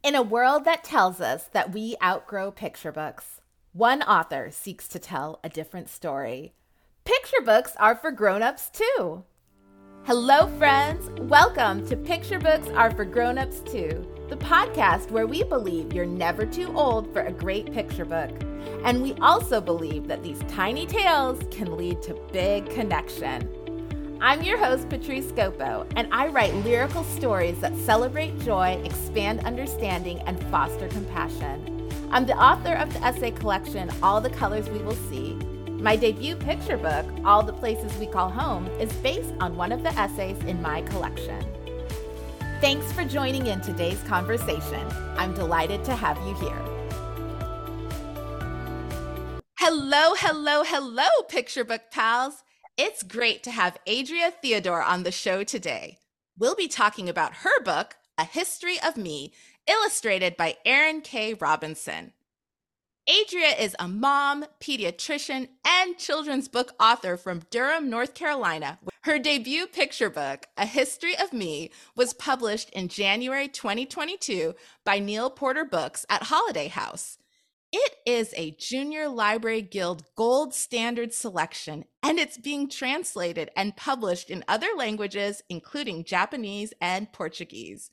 In a world that tells us that we outgrow picture books, one author seeks to tell a different story. Picture books are for grown-ups too. Hello, friends. Welcome to Picture Books Are for Grown-ups Too, the podcast where we believe you're never too old for a great picture book. And we also believe that these tiny tales can lead to big connection. I'm your host, Patrice Gopo, and I write lyrical stories that celebrate joy, expand understanding, and foster compassion. I'm the author of the essay collection, All the Colors We Will See. My debut picture book, All the Places We Call Home, is based on one of the essays in my collection. Thanks for joining in today's conversation. I'm delighted to have you here. Hello, hello, hello, picture book pals. It's great to have Adrea Theodore on the show today. We'll be talking about her book, A History of Me, illustrated by Erin K. Robinson. Adrea is a mom, pediatrician, and children's book author from Durham, North Carolina. Her debut picture book, A History of Me, was published in January 2022 by Neal Porter Books at Holiday House. It is a Junior Library Guild gold standard selection, and it's being translated and published in other languages, including Japanese and Portuguese.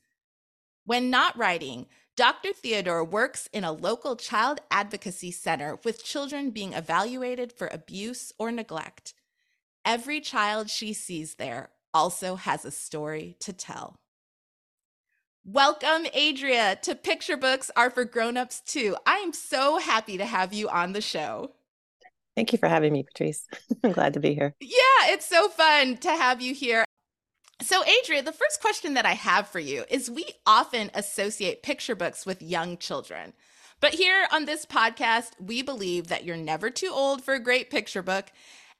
When not writing, Dr. Theodore works in a local child advocacy center with children being evaluated for abuse or neglect. Every child she sees there also has a story to tell. Welcome, Adrea, to Picture Books Are for Grown-Ups Too. I am so happy to have you on the show. Thank you for having me, Patrice. I'm glad to be here. Yeah, it's so fun to have you here. So, Adrea, the first question that I have for you is we often associate picture books with young children. But here on this podcast, we believe that you're never too old for a great picture book.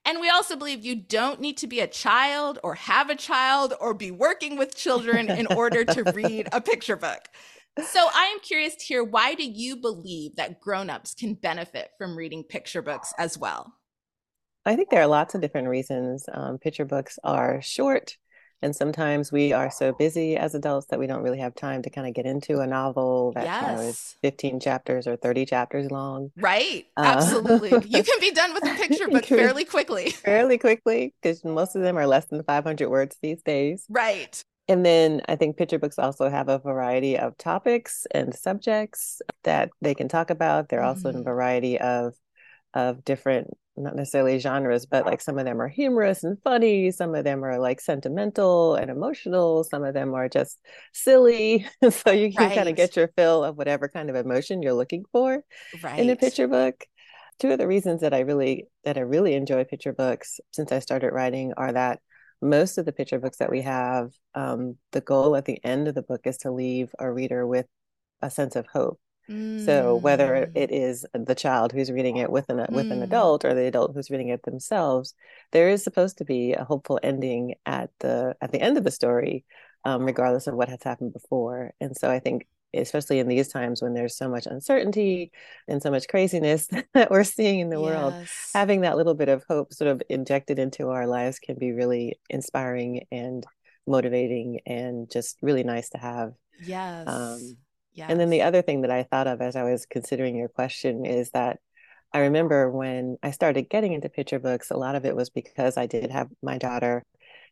And we also believe you don't need to be a child or have a child or be working with children in order to read a picture book. So I am curious to hear why do you believe that grown-ups can benefit from reading picture books as well? I think there are lots of different reasons. Um, picture books are short, and sometimes we are so busy as adults that we don't really have time to kind of get into a novel that yes. you know, is 15 chapters or 30 chapters long. Right. Uh, Absolutely. you can be done with a picture book fairly quickly. Fairly quickly, because most of them are less than 500 words these days. Right. And then I think picture books also have a variety of topics and subjects that they can talk about. They're also mm-hmm. in a variety of of different not necessarily genres, but like some of them are humorous and funny. Some of them are like sentimental and emotional. Some of them are just silly. so you can right. kind of get your fill of whatever kind of emotion you're looking for right. in a picture book. Two of the reasons that I really that I really enjoy picture books since I started writing are that most of the picture books that we have, um, the goal at the end of the book is to leave a reader with a sense of hope so whether mm. it is the child who's reading it with an with an mm. adult or the adult who's reading it themselves, there is supposed to be a hopeful ending at the at the end of the story, um, regardless of what has happened before. And so I think, especially in these times when there's so much uncertainty and so much craziness that we're seeing in the yes. world, having that little bit of hope sort of injected into our lives can be really inspiring and motivating and just really nice to have. Yes. Um, And then the other thing that I thought of as I was considering your question is that I remember when I started getting into picture books, a lot of it was because I did have my daughter.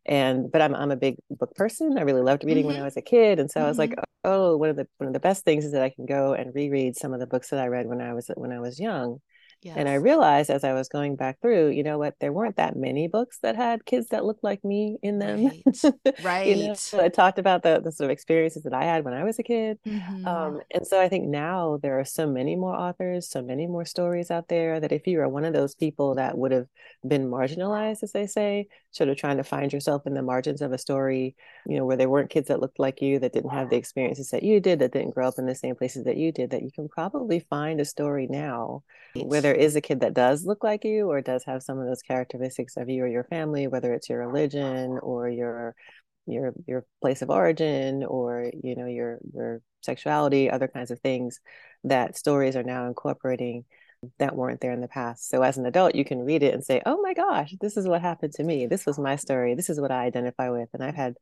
And but I'm I'm a big book person. I really loved reading mm-hmm. when I mm-hmm. was a kid. And so mm-hmm. I was like, mm-hmm. oh, one of the one of the best things is that I can go and reread some of the books that I read when I was when I was young. Yes. And I realized as I was going back through, you know what, there weren't that many books that had kids that looked like me in them. Right. right. you know, so I talked about the, the sort of experiences that I had when I was a kid. Mm-hmm. Um, and so I think now there are so many more authors, so many more stories out there that if you are one of those people that would have been marginalized, as they say, sort of trying to find yourself in the margins of a story, you know, where there weren't kids that looked like you, that didn't have the experiences that you did, that didn't grow up in the same places that you did, that you can probably find a story now where there is a kid that does look like you or does have some of those characteristics of you or your family, whether it's your religion or your your your place of origin or you know your your sexuality, other kinds of things that stories are now incorporating that weren't there in the past. So as an adult, you can read it and say, "Oh my gosh, this is what happened to me. This was my story. This is what I identify with." And I've had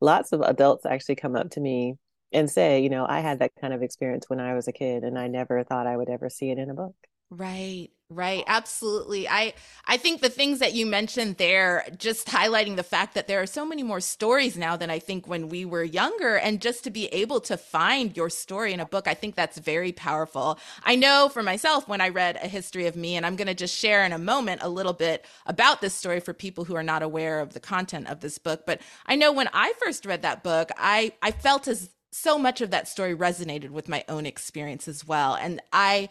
lots of adults actually come up to me and say, you know, I had that kind of experience when I was a kid and I never thought I would ever see it in a book. Right, right. Absolutely. I I think the things that you mentioned there just highlighting the fact that there are so many more stories now than I think when we were younger and just to be able to find your story in a book, I think that's very powerful. I know for myself when I read A History of Me and I'm going to just share in a moment a little bit about this story for people who are not aware of the content of this book, but I know when I first read that book, I I felt as so much of that story resonated with my own experience as well. And I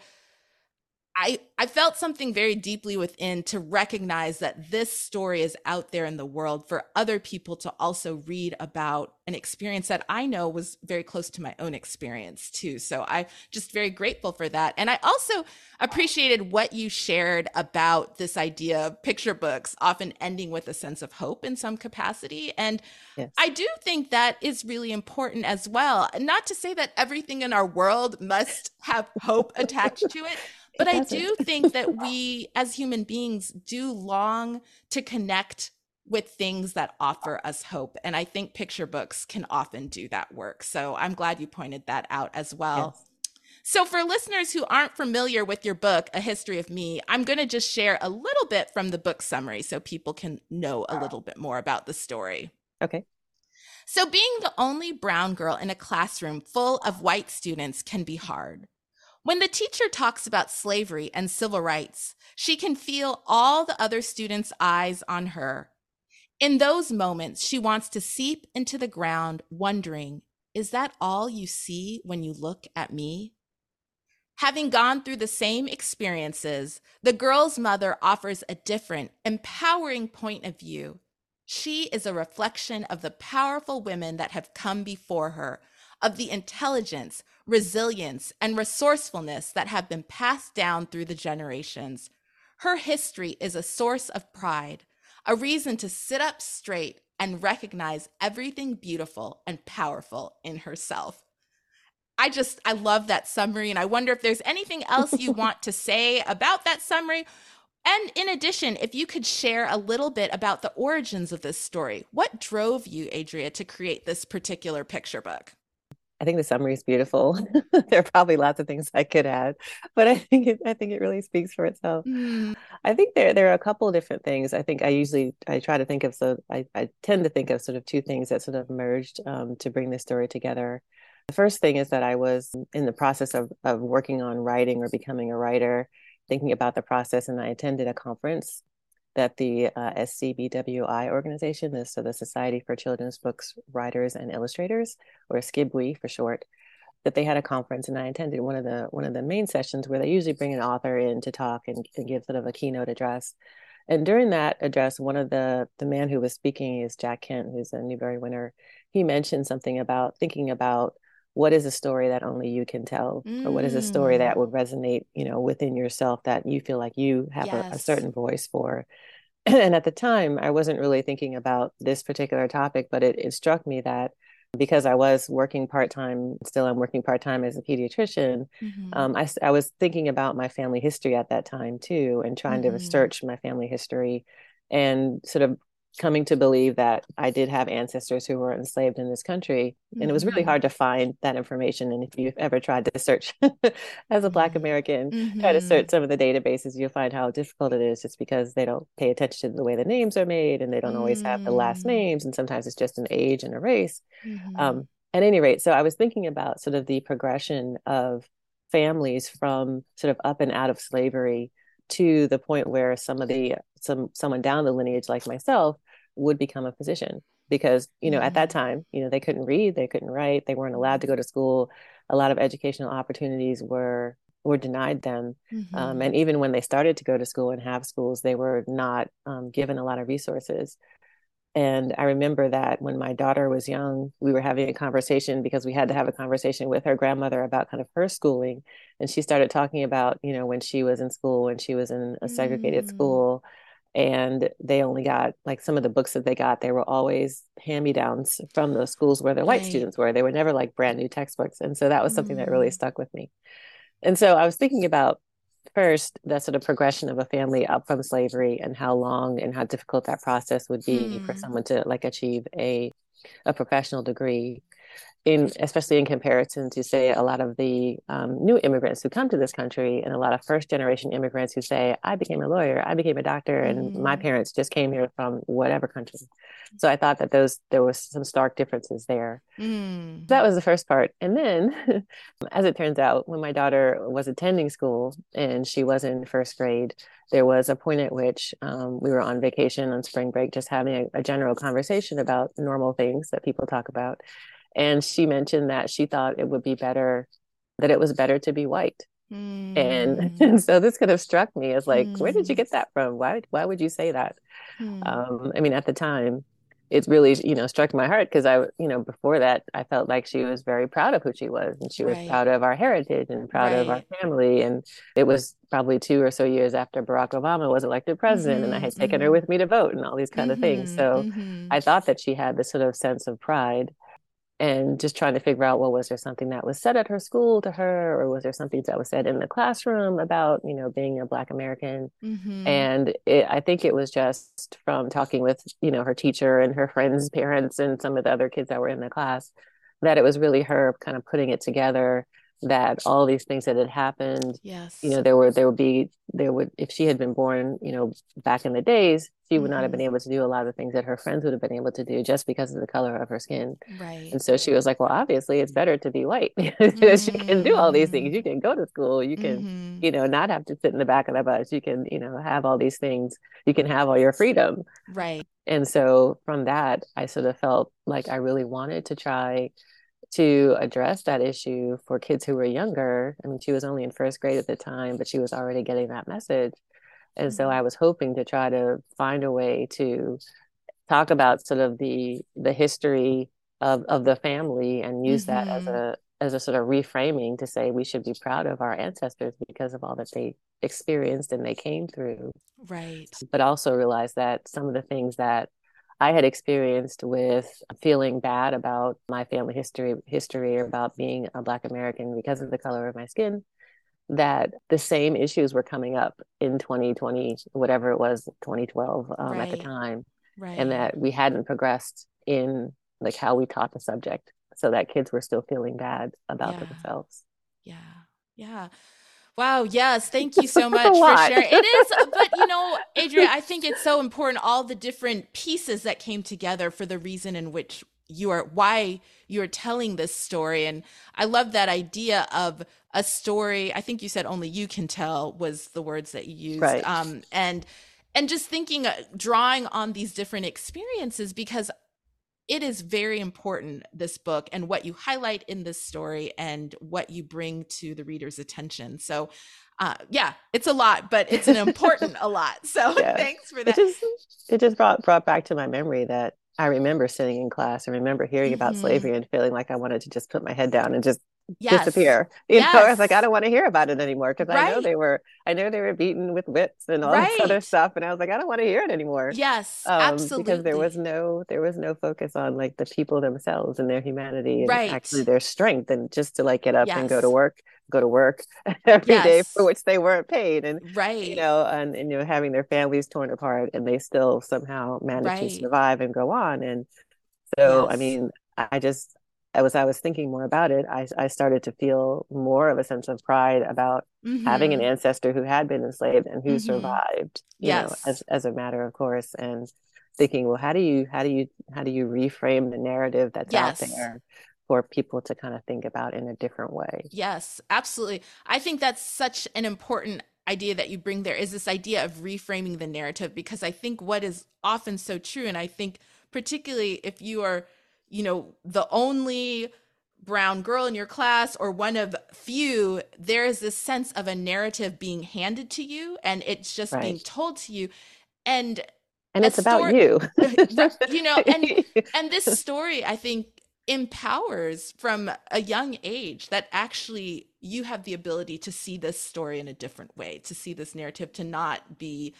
I, I felt something very deeply within to recognize that this story is out there in the world for other people to also read about an experience that I know was very close to my own experience too. So I'm just very grateful for that. And I also appreciated what you shared about this idea of picture books often ending with a sense of hope in some capacity. And yes. I do think that is really important as well. Not to say that everything in our world must have hope attached to it but I do think that we as human beings do long to connect with things that offer us hope. And I think picture books can often do that work. So I'm glad you pointed that out as well. Yes. So, for listeners who aren't familiar with your book, A History of Me, I'm going to just share a little bit from the book summary so people can know a ah. little bit more about the story. Okay. So, being the only brown girl in a classroom full of white students can be hard. When the teacher talks about slavery and civil rights, she can feel all the other students' eyes on her. In those moments, she wants to seep into the ground, wondering, is that all you see when you look at me? Having gone through the same experiences, the girl's mother offers a different, empowering point of view. She is a reflection of the powerful women that have come before her, of the intelligence, resilience, and resourcefulness that have been passed down through the generations. Her history is a source of pride, a reason to sit up straight and recognize everything beautiful and powerful in herself. I just, I love that summary. And I wonder if there's anything else you want to say about that summary. And in addition, if you could share a little bit about the origins of this story, what drove you, Adrea, to create this particular picture book? I think the summary is beautiful. there are probably lots of things I could add, but I think it, I think it really speaks for itself. Mm. I think there there are a couple of different things. I think I usually I try to think of so I, I tend to think of sort of two things that sort of merged um, to bring this story together. The first thing is that I was in the process of of working on writing or becoming a writer, thinking about the process, and I attended a conference that the uh, SCBWI organization, this so the Society for Children's Books Writers and Illustrators, or SCBWI for short, that they had a conference, and I attended one of the one of the main sessions where they usually bring an author in to talk and, and give sort of a keynote address. And during that address, one of the the man who was speaking is Jack Kent, who's a Newbery winner. He mentioned something about thinking about what is a story that only you can tell mm. or what is a story that mm. would resonate you know within yourself that you feel like you have yes. a, a, certain voice for and at the time i wasn't really thinking about this particular topic but it, it struck me that because i was working part-time still i'm working part-time as a pediatrician mm-hmm. um, I, I was thinking about my family history at that time too and trying mm-hmm. to research my family history and sort of coming to believe that I did have ancestors who were enslaved in this country. Mm-hmm. And it was really mm-hmm. hard to find that information. And if you've ever tried to search as a Black mm-hmm. American, mm-hmm. try to search mm-hmm. some of the databases, you'll find how difficult it is just because they don't pay attention to the way the names are made and they don't always have the last names. And sometimes it's just an age and a race. Um, at any rate, so I was thinking about sort of the progression of families from sort of up and out of slavery to the point where some of the some someone down the lineage like myself would become a physician because you know mm-hmm. at that time you know they couldn't read they couldn't write they weren't allowed to go to school a lot of educational opportunities were were denied them mm-hmm. um, and even when they started to go to school and have schools they were not um, given a lot of resources and I remember that when my daughter was young, we were having a conversation because we had to have a conversation with her grandmother about kind of her schooling. And she started talking about, you know, when she was in school, when she was in a segregated mm. school, and they only got like some of the books that they got, they were always hand me downs from the schools where the right. white students were. They were never like brand new textbooks. And so that was something mm. that really mm. stuck with me. And so I was thinking about first the sort of progression of a family up from slavery and how long and how difficult that process would be hmm. for someone to like achieve a a professional degree in especially in comparison to say a lot of the um, new immigrants who come to this country and a lot of first generation immigrants who say i became a lawyer i became a doctor and mm. my parents just came here from whatever country so i thought that those there was some stark differences there mm. that was the first part and then as it turns out when my daughter was attending school and she was in first grade there was a point at which um, we were on vacation on spring break just having a, a general conversation about normal things that people talk about and she mentioned that she thought it would be better that it was better to be white mm. and, and so this kind of struck me as like mm. where did you get that from why why would you say that mm. um, i mean at the time it really you know struck my heart because i you know before that i felt like she was very proud of who she was and she was right. proud of our heritage and proud right. of our family and it was probably two or so years after barack obama was elected president mm-hmm, and i mm-hmm, had taken mm-hmm. her with me to vote and all these kind mm-hmm, of things so mm-hmm. i thought that she had this sort of sense of pride and just trying to figure out well was there something that was said at her school to her or was there something that was said in the classroom about you know being a black american mm-hmm. and it, i think it was just from talking with you know her teacher and her friends parents and some of the other kids that were in the class that it was really her kind of putting it together that all these things that had happened yes. you know there were there would be there would if she had been born you know back in the days she would mm-hmm. not have been mm-hmm. able to do a lot of things that her friends would have been able to do just because of the color of her skin. Right. And so she was like well obviously it's better to be white. Mm-hmm. she can do all these things. You can go to school. You can mm-hmm. you know not have to sit in the back of the bus. You can you know have all these things. You can have all your freedom. Right. And so from that i sort of felt like i really wanted to try to address that issue for kids who were younger. I mean, she was only in first grade at the time, but she was already getting that message. And mm-hmm. so I was hoping to try to find a way to talk about sort of the the history of, of the family and use mm-hmm. that as mm-hmm. a as a sort of reframing to say we should be proud of our ancestors because of all that they experienced and they came through. Right. But also realize that some of the things that I had experienced with feeling bad about my family history history or about being a black American because of the color of my skin that the same issues were coming up in 2020 whatever it was 2012 um, right. at the time right. and that we hadn't progressed in like how we taught the subject so that kids were still feeling bad about yeah. themselves yeah yeah Wow, yes. Thank you so much for sharing. It is, but you know, Adrea, I think it's so important all the different pieces that came together for the reason in which you are why you're telling this story and I love that idea of a story. I think you said only you can tell was the words that you used. Right. Um and and just thinking uh, drawing on these different experiences because it is very important this book and what you highlight in this story and what you bring to the reader's attention so uh, yeah it's a lot but it's an important a lot so yeah. thanks for that it just, it just brought brought back to my memory that I remember sitting in class and remember hearing about mm-hmm. slavery and feeling like I wanted to just put my head down and just yes. disappear. You yes. know, I was like, I don't want to hear about it anymore because right. I know they were, I know they were beaten with whips and all right. this other stuff, and I was like, I don't want to hear it anymore. Yes, um, absolutely. Because there was no, there was no focus on like the people themselves and their humanity and right. actually their strength, and just to like get up yes. and go to work, go to work every day for which they weren't paid, and right, you know, and, and you know, having their families torn apart, and they still somehow manage to survive and go on, and so I mean, I just as I was thinking more about it, I, I started to feel more of a sense of pride about mm-hmm. having an mm-hmm. ancestor who had been enslaved and who mm-hmm. survived, you yes. know, as, as a matter of course. And thinking, well, how do you, how do you, how do you reframe the narrative that's yes. out there for people to kind of think about in a different way? Yes, absolutely. I think that's such an important idea that you bring there is this idea of reframing the narrative because I think what is often so true, and I think particularly if you are you know, the only brown girl in your class or one of few, there is this sense of a narrative being handed to you and it's just right. being told to you. And and it's story, about you. you know, and and this story I think empowers from a young age that actually you have the ability to see this story in a different way, to see this narrative, to not be,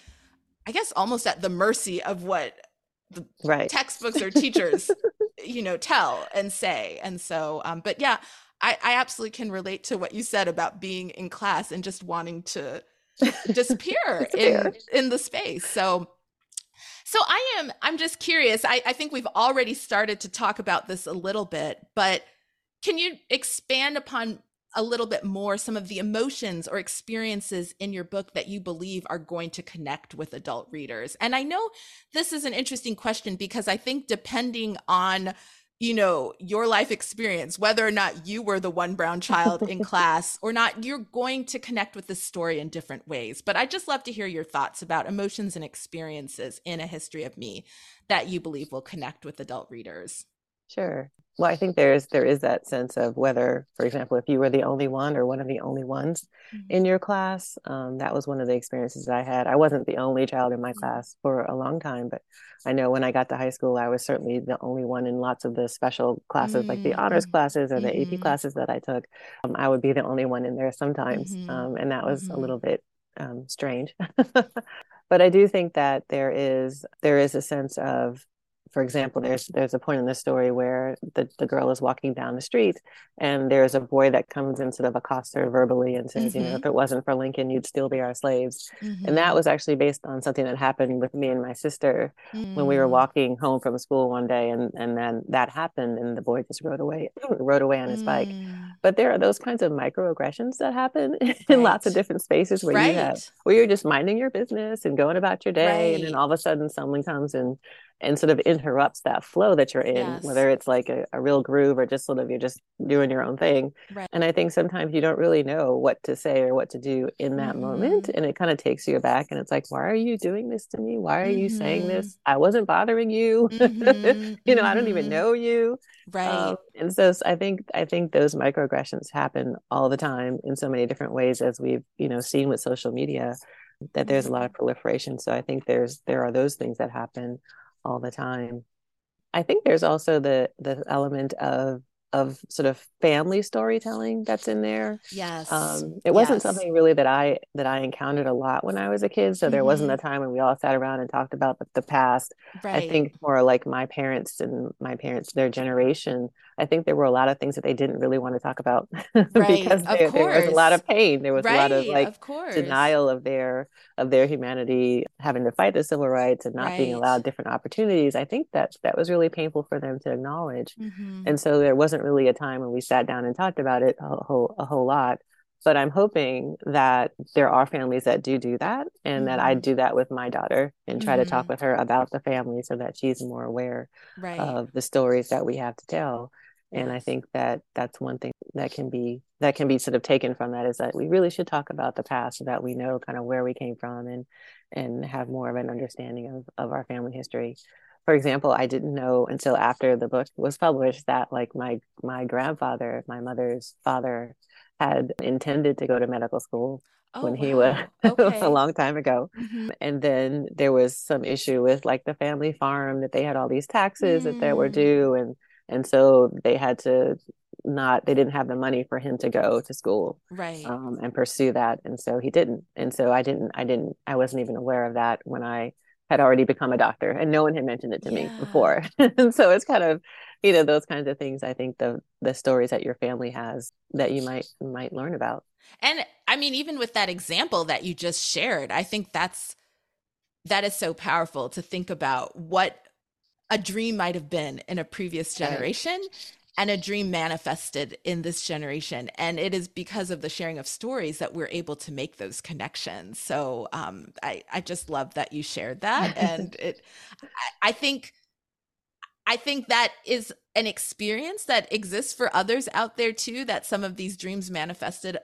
I guess, almost at the mercy of what the right. textbooks or teachers you know tell and say and so um but yeah i i absolutely can relate to what you said about being in class and just wanting to disappear, in in the space so So I am, I'm just curious. I, I think we've already started to talk about this a little bit, but can you expand upon a little bit more some of the emotions or experiences in your book that you believe are going to connect with adult readers? And I know this is an interesting question because I think depending on you know your life experience whether or not you were the one brown child in class or not you're going to connect with the story in different ways but i'd just love to hear your thoughts about emotions and experiences in a history of me that you believe will connect with adult readers Sure. Well, I think there's there is that sense of whether, for example, if you were the only one or one of the only ones mm-hmm. in your class, um, that was one of the experiences I had. I wasn't the only child in my mm-hmm. class for a long time, but I know when I got to high school, I was certainly the only one in lots of the special classes, mm-hmm. like the honors mm-hmm. classes or the AP mm-hmm. classes that I took. Um, I would be the only one in there sometimes, um, and that was a little bit um, strange. but I do think that there is there is a sense of for example, there's there's a point in the story where the, the girl is walking down the street and there's a boy that comes and sort of accosts her verbally and says, mm-hmm. you know, if mm-hmm. it wasn't for Lincoln, you'd still be our slaves. Mm-hmm. And that was actually based on something that happened with me and my sister mm-hmm. when we were mm. walking home from school one day and and then that happened and the boy just rode away rode away on his bike. Mm. But there are those kinds of microaggressions that happen right. in lots of different spaces where right. you have where you're just minding your business and going about your day right. and then all of a sudden someone comes and and sort of interrupts that flow that you're in, yes. whether it's like a, a, real groove or just sort of you're just doing your own thing. Right. And I think sometimes you don't really know what to say or what to do in that mm-hmm. moment. And it kind of takes you aback and it's like, why are you doing this to me? Why are mm-hmm. you saying this? Mm-hmm. I wasn't bothering you. Mm-hmm. you know, I don't even mm-hmm. know you. Right. Um, and so I think I think those microaggressions happen all the time in so many different ways as we've, you know, seen with social media that there's a lot of mm-hmm. proliferation. So I think there's there are those things that happen all the time. I think there's also the the element of of sort of family storytelling that's in there. Yes. Um, it wasn't yes. something really that I that I encountered a lot when I was a kid. So there mm-hmm. wasn't a time when we all sat around and talked about the, the past. Right. I think more like my parents and my parents, their generation. I think there were a lot of things that they didn't really want to talk about right. because there, there, was a lot of pain. There was right. a lot of like of denial of their of their humanity, having to fight the civil rights and not being allowed different opportunities. I think that that was really painful for them to acknowledge. Mm-hmm. And so there wasn't wasn't really a time when we sat down and talked about it a whole a whole lot but i'm hoping that there are families that do do that and mm-hmm. that i mm-hmm. do that with my daughter and try mm-hmm. to talk mm-hmm. with her about the family so that she's more aware right. of the stories that we have to tell and i think that that's one thing that can be that can be sort of taken from that is that we really should talk about the past so that we know kind of where we came from and and have more of an understanding of of our family history for example, I didn't know until after the book was published that like my my grandfather, my mother's father, had intended to go to medical school oh, when wow. he was okay. a long time ago. Mm-hmm. And then there was some issue with like the family farm that they had all these taxes mm. that they were due and and so they had to not they didn't have the money for him to go to school right. um, and pursue that. And so he didn't. And so i didn't i didn't i wasn't even aware of that when i had already become a doctor and no one had mentioned it to yeah. me before. And so it's kind of you know those kinds of things i think the the stories that your family has that you might might learn about. And i mean even with that example that you just shared i think that's that is so powerful to think about what a dream might have been in a previous generation and a dream manifested in this generation. And it is because of the sharing of stories that we're able to make those connections. So um, I, I just love that you shared that. And it, I think, I think that is an experience that exists for others out there too, that some of these dreams manifested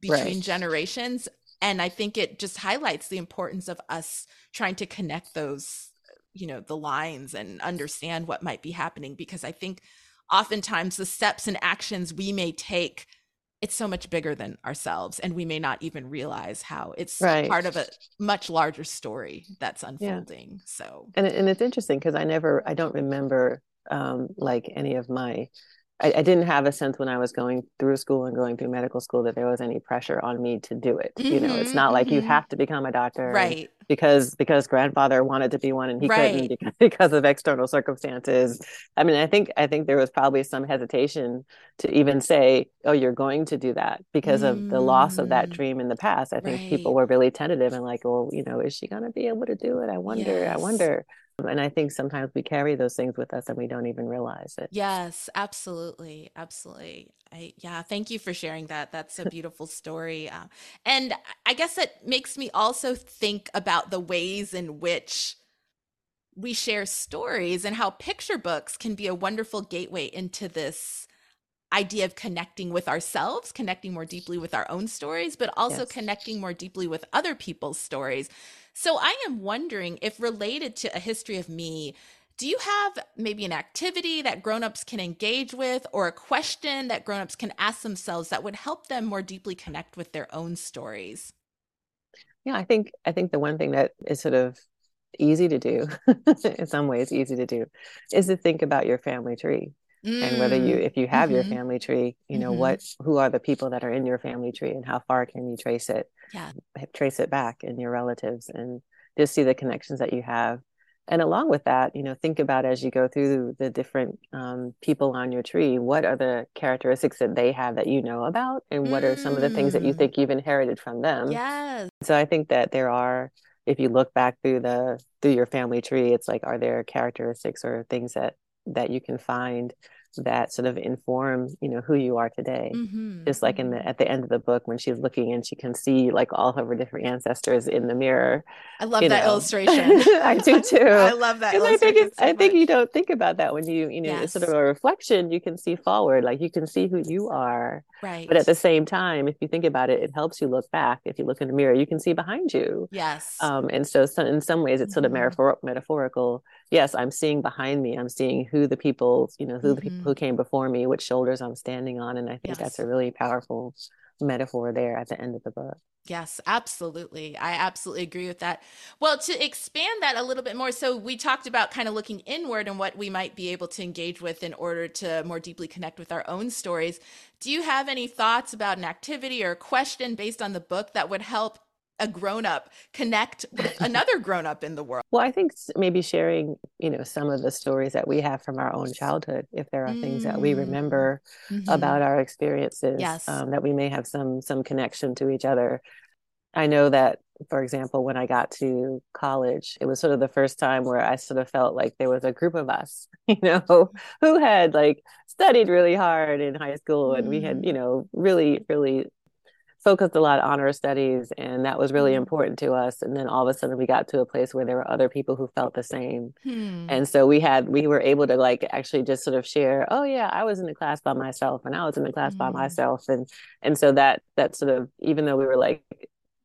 between right. generations. And I think it just highlights the importance of us trying to connect those, you know, the lines and understand what might be happening. Because I think oftentimes the steps and actions we may take it's so much bigger than ourselves and we may not even realize how it's right. part of a much larger story that's unfolding yeah. so and, and it's interesting because i never i don't remember um, like any of my I, I, didn't have a sense when I was going through school and going through medical school that there was any pressure on me to do it. Mm-hmm, you know, it's not mm-hmm. like you mm-hmm. have to become a doctor, right? Because because grandfather wanted to be one and he right. couldn't because, because of external circumstances. I mean, I think I think there was probably some hesitation to even say, "Oh, you're going to do that," because mm. of the loss of that mm. dream in the past. I think right. people were really tentative and like, "Well, you know, is she going to be able to do it? I wonder. Yes. I wonder." And I think sometimes we carry those things with us and we don't even realize it. Yes, absolutely. Absolutely. I, yeah, thank you for sharing that. That's a beautiful story. Uh, and I guess it makes me also think about the ways in which we share stories and how picture books can be a wonderful gateway into this idea of connecting with ourselves, connecting more deeply with our own stories, but also yes. connecting more deeply with other people's stories. So I am wondering if related to a history of me, do you have maybe an activity that grown-ups can engage with or a question that grown-ups can ask themselves that would help them more deeply connect with their own stories? Yeah, I think I think the one thing that is sort of easy to do, in some ways easy to do, is to think about your family tree. Mm. And whether you if you have mm-hmm. your family tree, you know, mm-hmm. what who are the people that are in your family tree and how far can you trace it? Yeah. Trace it back in your relatives and just see the connections that you have and along with that you know think about as you go through the different um, people on your tree what are the characteristics that they have that you know about and what mm. are some of the things that you mm. think you've inherited from them yes so i think that there are if you look back through the through your family tree it's like are there characteristics or things that that you can find that sort of inform you know who you are today mm-hmm. just like in the mm-hmm. at the end of the book when she's looking and she can see like all of her different ancestors in the mirror i love that know. illustration i do too i love that i think so i think you don't think about that when you you know yes. it's sort of a reflection you can see forward like you can see who you are right but at the same time if you think about it it helps you look back if you look in the mirror you can see behind you yes um and so, so in some ways it's sort of mm-hmm. metaphor- metaphorical yes i'm seeing behind me i'm seeing who the people you know who mm-hmm. the people who came before me which shoulders i'm standing on and i think yes. that's a really powerful metaphor there at the end of the book Yes, absolutely. I absolutely agree with that. Well, to expand that a little bit more, so we talked about kind of looking inward and what we might be able to engage with in order to more deeply connect with our own stories. Do you have any thoughts about an activity or a question based on the book that would help a grown up connect with another grown up in the world well i think maybe sharing you know some of the stories that we have from our own childhood if there are mm. things that we mm. remember mm-hmm. about our experiences yes. um, that we may have some some connection to each other i know that for example when i got to college it was sort of the first time where i sort of felt like there was a group of us you know who had like studied really hard in high school and we had you mm. know really really focused a lot on our studies and that was really mm-hmm. important to us and then all of a sudden we got to a place where there were other people who felt the same hmm. and so we had we were able to like actually just sort of share oh yeah i was in the class by myself and i was in the class hmm. by myself and and so that that sort of even though we were like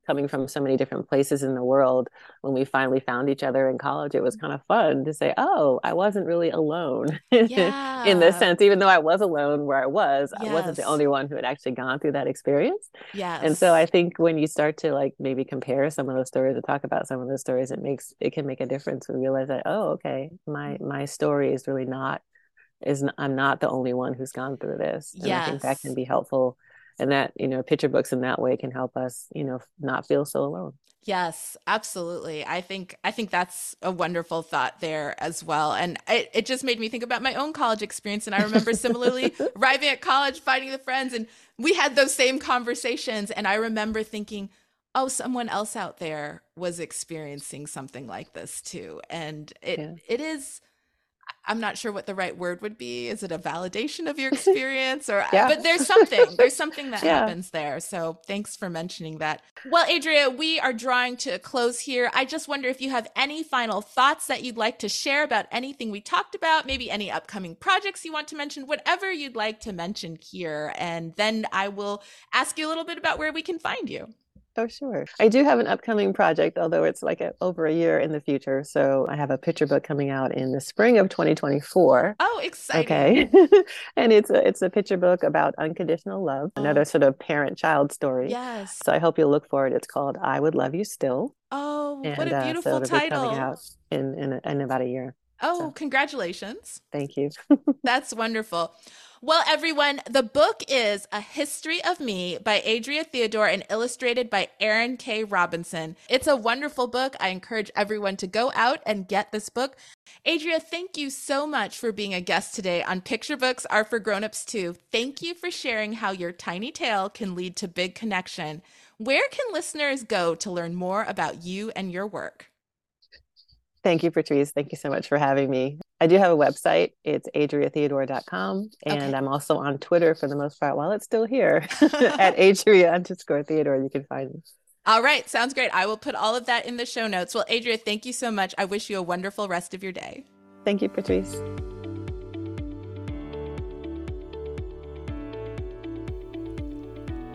coming from so many different places in the world when we finally found each other in college it was mm-hmm. kind of fun to say oh i wasn't really alone yeah. in this sense even though i was alone where i was yes. i wasn't the only one who had actually gone through that experience yeah and so i think when you start to like maybe compare some of those stories or talk about some of those stories it makes it can make a difference we realize that oh okay my mm-hmm. my story is really not is i'm not the only one who's gone through this and yes. i think that can be helpful and that you know picture books in that way can help us you know not feel so alone. Yes absolutely. I think i think that's a wonderful thought there as well. And it, it just made me think about my own college experience. And i remember similarly arriving at college finding the friends and we had those same conversations. And i remember thinking oh someone else out there was experiencing something like this too. And it yeah. it is I'm not sure what the right word would be. Is it a validation of your experience or yeah. but there's something. There's something that yeah. happens there. So thanks for mentioning that. Well, Adrea, we are drawing to a close here. I just wonder if you have any final thoughts that you'd like to share about anything we talked about, maybe any upcoming projects you want to mention, whatever you'd like to mention here. And then I will ask you a little bit about where we can find you. Oh, sure. I do have an upcoming project, although it's like a, over a year in the future. So I have a picture book coming out in the spring of 2024. Oh, exciting. Okay. and it's a it's a picture book about unconditional love, oh. another sort of parent-child story. Yes. So I hope you'll look for it. It's called I Would Love You Still. Oh, and, what a beautiful uh, so title. coming out in, in, in about a year. Oh, so. congratulations. Thank you. That's wonderful. Well, everyone, the book is A History of Me by Adrea Theodore and illustrated by Erin K. Robinson. It's a wonderful book. I encourage everyone to go out and get this book. Adrea, thank you so much for being a guest today on Picture Books Are for Grownups Too. Thank you for sharing how your tiny tale can lead to big connection. Where can listeners go to learn more about you and your work? Thank you, Patrice. Thank you so much for having me. I do have a website. It's adreatheodore.com. And okay. I'm also on Twitter for the most part while it's still here at adrea underscore theodore. You can find me. All right. Sounds great. I will put all of that in the show notes. Well, Adrea, thank you so much. I wish you a wonderful rest of your day. Thank you, Patrice.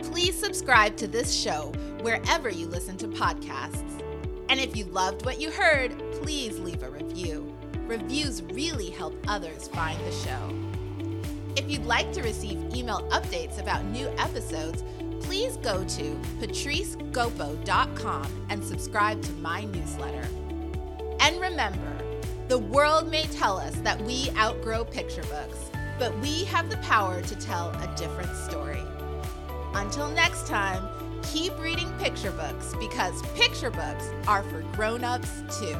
Please subscribe to this show wherever you listen to podcasts. And if you loved what you heard, please leave a review. Reviews really help others find the show. If you'd like to receive email updates about new episodes, please go to patricegopo.com and subscribe to my newsletter. And remember, the world may tell us that we outgrow picture books, but we have the power to tell a different story. Until next time, keep reading picture books because picture books are for grown-ups too.